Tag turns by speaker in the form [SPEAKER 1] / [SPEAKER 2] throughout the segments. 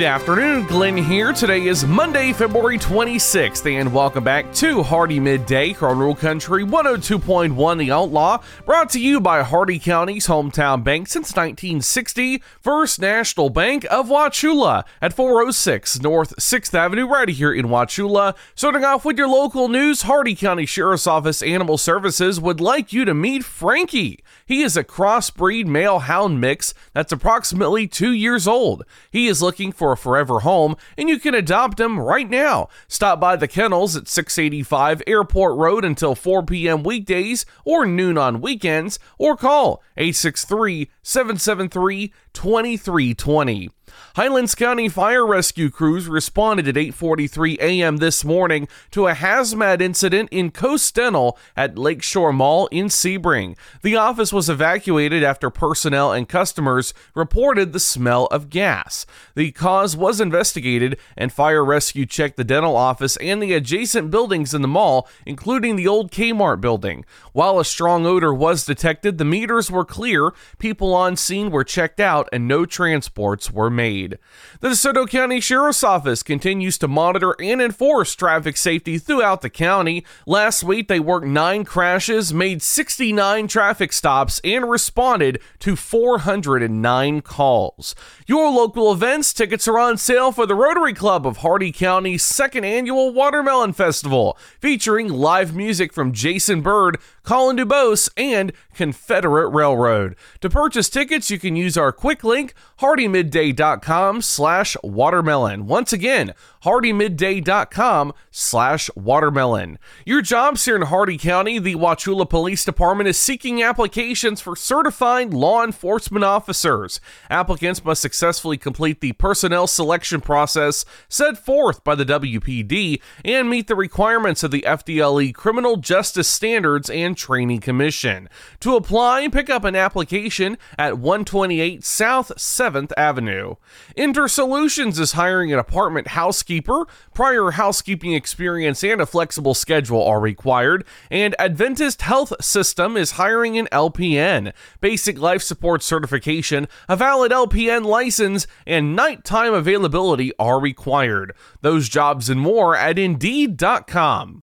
[SPEAKER 1] Good afternoon, Glenn here. Today is Monday, February 26th, and welcome back to Hardee Midday, Crown Rule Country 102.1 The Outlaw, brought to you by Hardee County's hometown bank since 1960, First National Bank of Wauchula at 406 North 6th Avenue, right here in Wauchula. Starting off with your local news, Hardee County Sheriff's Office Animal Services would like you to meet Frankie. He is a crossbreed male hound mix that's approximately two years old. He is looking for a forever home, and you can adopt them right now. Stop by the kennels at 685 Airport Road until 4 p.m. weekdays or noon on weekends, or call 863 773 2320. Highlands County fire rescue crews responded at 8:43 a.m. this morning to a hazmat incident in Coast Dental at Lakeshore Mall in Sebring. The office was evacuated after personnel and customers reported the smell of gas. The cause was investigated and fire rescue checked the dental office and the adjacent buildings in the mall, including the old Kmart building. While a strong odor was detected, the meters were clear, people on scene were checked out and no transports were made. The DeSoto County Sheriff's Office continues to monitor and enforce traffic safety throughout the county. Last week, they worked nine crashes, made 69 traffic stops, and responded to 409 calls. Your local events tickets are on sale for the Rotary Club of Hardee County's second annual Watermelon Festival, featuring live music from Jason Bird, Colin Dubose, and Confederate Railroad. To purchase tickets, you can use our quick link, hardeemidday.com slash watermelon. Once again, hardeemidday.com slash watermelon. Your jobs here in Hardee County, the Wauchula Police Department is seeking applications for certified law enforcement officers. Applicants must successfully complete the personnel selection process set forth by the WPD and meet the requirements of the FDLE Criminal Justice Standards and Training Commission. To apply, pick up an application at 128 South 7th Avenue. InterSolutions is hiring an apartment housekeeper. Prior housekeeping experience and a flexible schedule are required, and Adventist Health System is hiring an LPN. Basic life support certification, a valid LPN license, and nighttime availability are required. Those jobs and more at Indeed.com.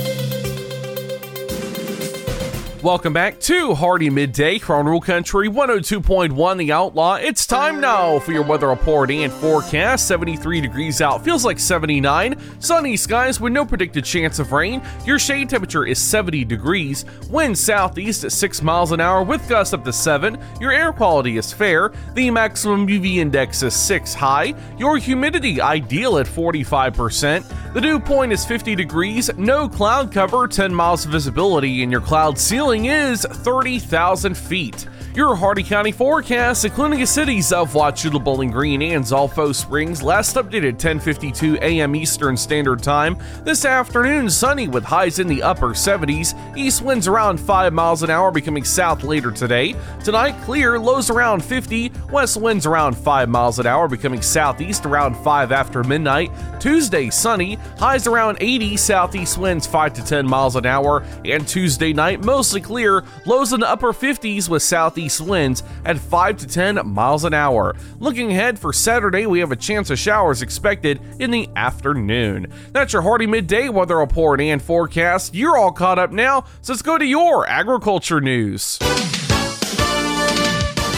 [SPEAKER 1] Welcome back to Hardee Midday Crown Rule Country 102.1 The Outlaw. It's time now for your weather report and forecast. 73 degrees out, feels like 79. Sunny skies with no predicted chance of rain. Your shade temperature is 70 degrees. Wind southeast at 6 miles an hour with gusts up to 7. Your air quality is fair. The maximum UV index is 6 high. Your humidity ideal at 45%. The dew point is 50 degrees. No cloud cover, 10 miles of visibility, and your cloud ceiling ceiling is 30,000 feet. Your Hardee County forecast, including the cities of Wauchula, Bowling Green, and Zolfo Springs, last updated 10:52 a.m. Eastern Standard Time. This afternoon, sunny with highs in the upper 70s. East winds around 5 miles an hour, becoming south later today. Tonight, clear, lows around 50. West winds around 5 miles an hour, becoming southeast around 5 after midnight. Tuesday, sunny, highs around 80. Southeast winds 5 to 10 miles an hour. And Tuesday night, mostly clear, lows in the upper 50s with southeast winds at 5 to 10 miles an hour. Looking ahead for Saturday, we have a chance of showers expected in the afternoon. That's your Hardee midday weather report and forecast. You're all caught up now, so let's go to your agriculture news.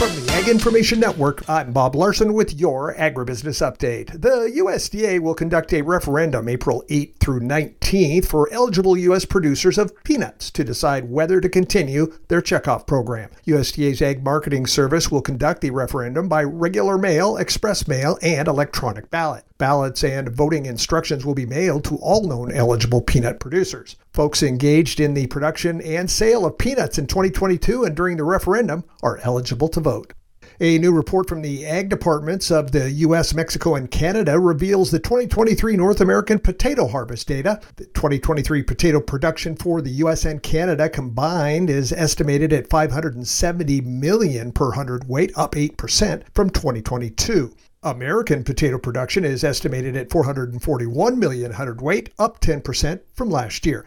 [SPEAKER 2] From the Ag Information Network, I'm Bob Larson with your agribusiness update. The USDA will conduct a referendum April 8th through 19th for eligible U.S. producers of peanuts to decide whether to continue their checkoff program. USDA's Ag Marketing Service will conduct the referendum by regular mail, express mail, and electronic ballot. Ballots and voting instructions will be mailed to all known eligible peanut producers. Folks engaged in the production and sale of peanuts in 2022 and during the referendum are eligible to vote. A new report from the ag departments of the U.S., Mexico, and Canada reveals the 2023 North American potato harvest data. The 2023 potato production for the U.S. and Canada combined is estimated at 570 million per hundredweight, up 8% from 2022. American potato production is estimated at 441 million hundredweight, up 10% from last year.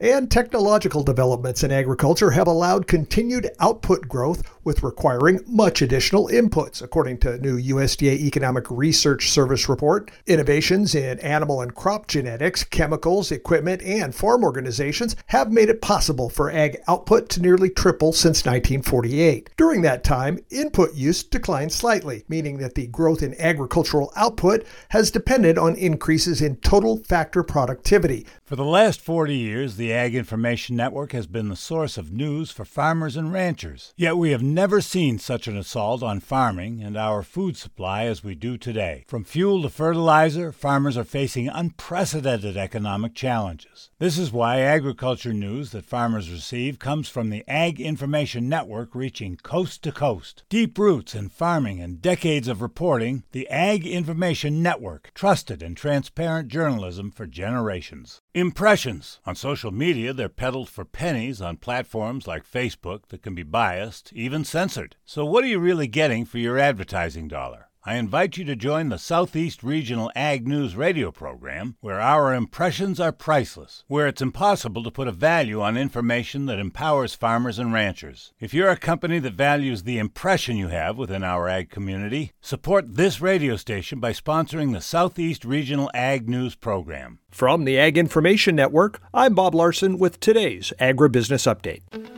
[SPEAKER 2] And technological developments in agriculture have allowed continued output growth with requiring much additional inputs, according to a new USDA Economic Research Service report. Innovations in animal and crop genetics, chemicals, equipment, and farm organizations have made it possible for ag output to nearly triple since 1948. During that time, input use declined slightly, meaning that the growth in agricultural output has depended on increases in total factor productivity.
[SPEAKER 3] For the last 40 years, the Ag Information Network has been the source of news for farmers and ranchers. Yet we have never seen such an assault on farming and our food supply as we do today. From fuel to fertilizer, farmers are facing unprecedented economic challenges. This is why agriculture news that farmers receive comes from the Ag Information Network reaching coast to coast. Deep roots in farming and decades of reporting, the Ag Information Network, trusted and transparent journalism for generations. Impressions. On social media, they're peddled for pennies on platforms like Facebook that can be biased, even censored. So, what are you really getting for your advertising dollar? I invite you to join the Southeast Regional Ag News radio program, where our impressions are priceless, where it's impossible to put a value on information that empowers farmers and ranchers. If you're a company that values the impression you have within our ag community, support this radio station by sponsoring the Southeast Regional Ag News program.
[SPEAKER 4] From the Ag Information Network, I'm Bob Larson with today's Agribusiness Update.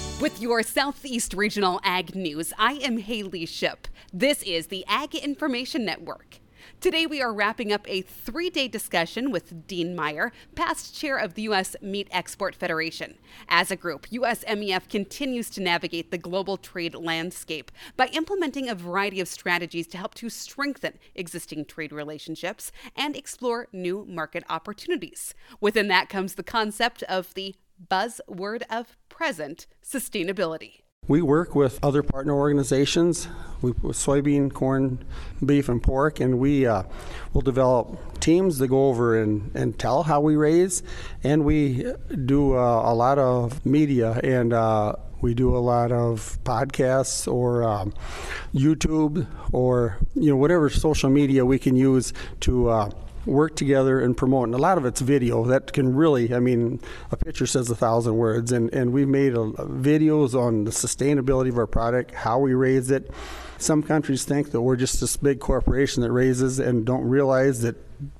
[SPEAKER 5] With your Southeast Regional Ag News, I am Haley Ship. This is the Ag Information Network. Today, we are wrapping up a three day discussion with Dean Meyer, past chair of the U.S. Meat Export Federation. As a group, USMEF continues to navigate the global trade landscape by implementing a variety of strategies to help to strengthen existing trade relationships and explore new market opportunities. Within that comes the concept of the buzzword of present sustainability.
[SPEAKER 6] We work with other partner organizations, with soybean, corn, beef, and pork, and we uh, will develop teams that go over and, and tell how we raise, and we do uh, a lot of media and uh, we do a lot of podcasts or um, YouTube or you know whatever social media we can use to uh, work together and promote. And a lot of it's video that can really, I mean, a picture says a thousand words. And, and we've made a, videos on the sustainability of our product, how we raise it. Some countries think that we're just this big corporation that raises and don't realize that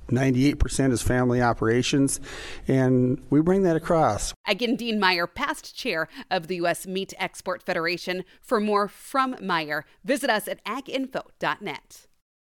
[SPEAKER 6] 98% is family operations, and we bring that across.
[SPEAKER 5] Again, Dean Meyer, past chair of the U.S. Meat Export Federation. For more from Meyer, visit us at aginfo.net.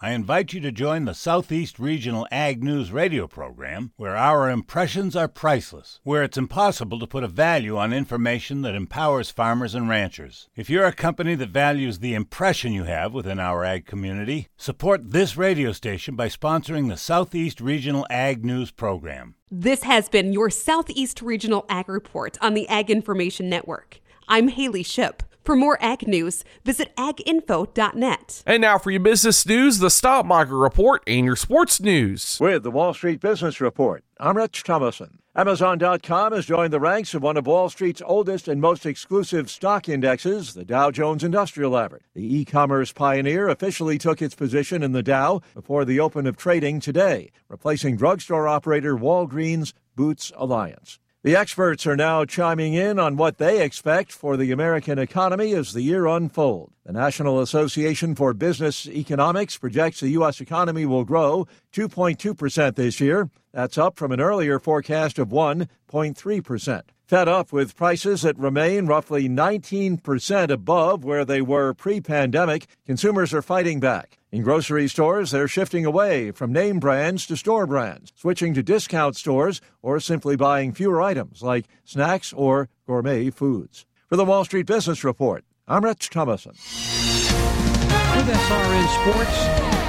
[SPEAKER 3] I invite you to join the Southeast Regional Ag News radio program, where our impressions are priceless, where it's impossible to put a value on information that empowers farmers and ranchers. If you're a company that values the impression you have within our ag community, support this radio station by sponsoring the Southeast Regional Ag News program.
[SPEAKER 5] This has been your Southeast Regional Ag Report on the Ag Information Network. I'm Haley Ship. For more ag news, visit aginfo.net.
[SPEAKER 1] And now for your business news, the stock market report, and your sports news.
[SPEAKER 7] With the Wall Street Business Report, I'm Rich Thomason. Amazon.com has joined the ranks of one of Wall Street's oldest and most exclusive stock indexes, the Dow Jones Industrial Average. The e commerce pioneer officially took its position in the Dow before the open of trading today, replacing drugstore operator Walgreens Boots Alliance. The experts are now chiming in on what they expect for the American economy as the year unfolds. The National Association for Business Economics projects the U.S. economy will grow 2.2% this year. That's up from an earlier forecast of 1.3%. Fed up with prices that remain roughly 19% above where they were pre pandemic, consumers are fighting back. In grocery stores, they're shifting away from name brands to store brands, switching to discount stores, or simply buying fewer items like snacks or gourmet foods. For the Wall Street Business Report, I'm Rich Thomason.
[SPEAKER 8] With SRN Sports,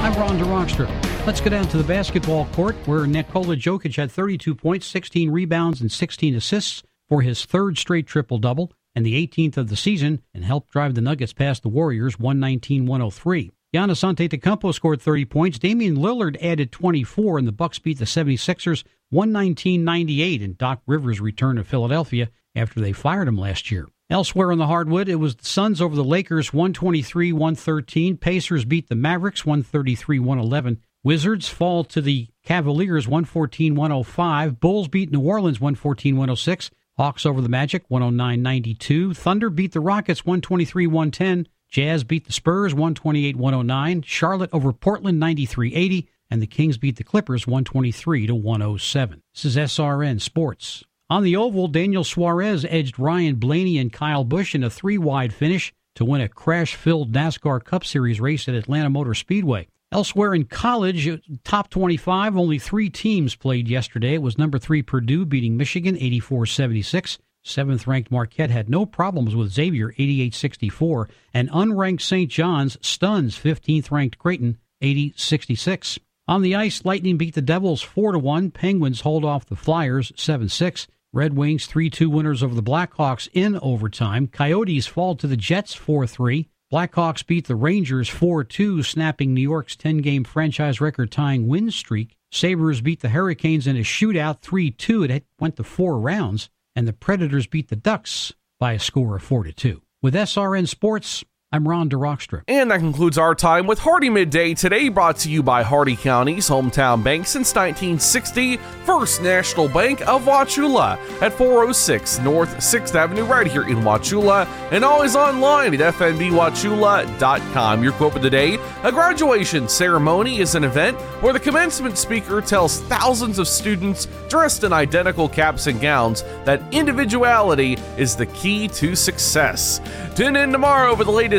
[SPEAKER 8] I'm Ron DeRockstra. Let's go down to the basketball court where Nikola Jokic had 32 points, 16 rebounds, and 16 assists for his third straight triple double and the 18th of the season and helped drive the Nuggets past the Warriors 119 103. Giannis Antetokounmpo scored 30 points. Damian Lillard added 24, and the Bucks beat the 76ers 119-98 in Doc Rivers' return to Philadelphia after they fired him last year. Elsewhere on the hardwood, it was the Suns over the Lakers 123-113. Pacers beat the Mavericks 133-111. Wizards fall to the Cavaliers 114-105. Bulls beat New Orleans 114-106. Hawks over the Magic 109-92. Thunder beat the Rockets 123-110. Jazz beat the Spurs 128-109. Charlotte over Portland 93-80 and the Kings beat the Clippers 123 107. This is SRN Sports. On the oval, Daniel Suarez edged Ryan Blaney and Kyle Busch in a three-wide finish to win a crash-filled NASCAR Cup Series race at Atlanta Motor Speedway. Elsewhere in college, top 25, only three teams played yesterday. It was number three Purdue beating Michigan 84 76. Seventh ranked Marquette had no problems with Xavier 88 64. And unranked St. John's stuns 15th ranked Creighton 80 66. On the ice, Lightning beat the Devils 4 1. Penguins hold off the Flyers 7 6. Red Wings 3 2 winners over the Blackhawks in overtime. Coyotes fall to the Jets 4 3. Blackhawks beat the Rangers 4 2, snapping New York's 10 game franchise record tying win streak. Sabres beat the Hurricanes in a shootout 3 2. It went to four rounds, and the Predators beat the Ducks by a score of 4 2. With SRN Sports, I'm Ron DeRockstra.
[SPEAKER 1] And that concludes our time with Hardee Midday today, brought to you by Hardee County's hometown bank since 1960, First National Bank of Wauchula at 406 North 6th Avenue, right here in Wauchula, and always online at fnbwauchula.com. Your quote of the day A graduation ceremony is an event where the commencement speaker tells thousands of students dressed in identical caps and gowns that individuality is the key to success. Tune in tomorrow for the latest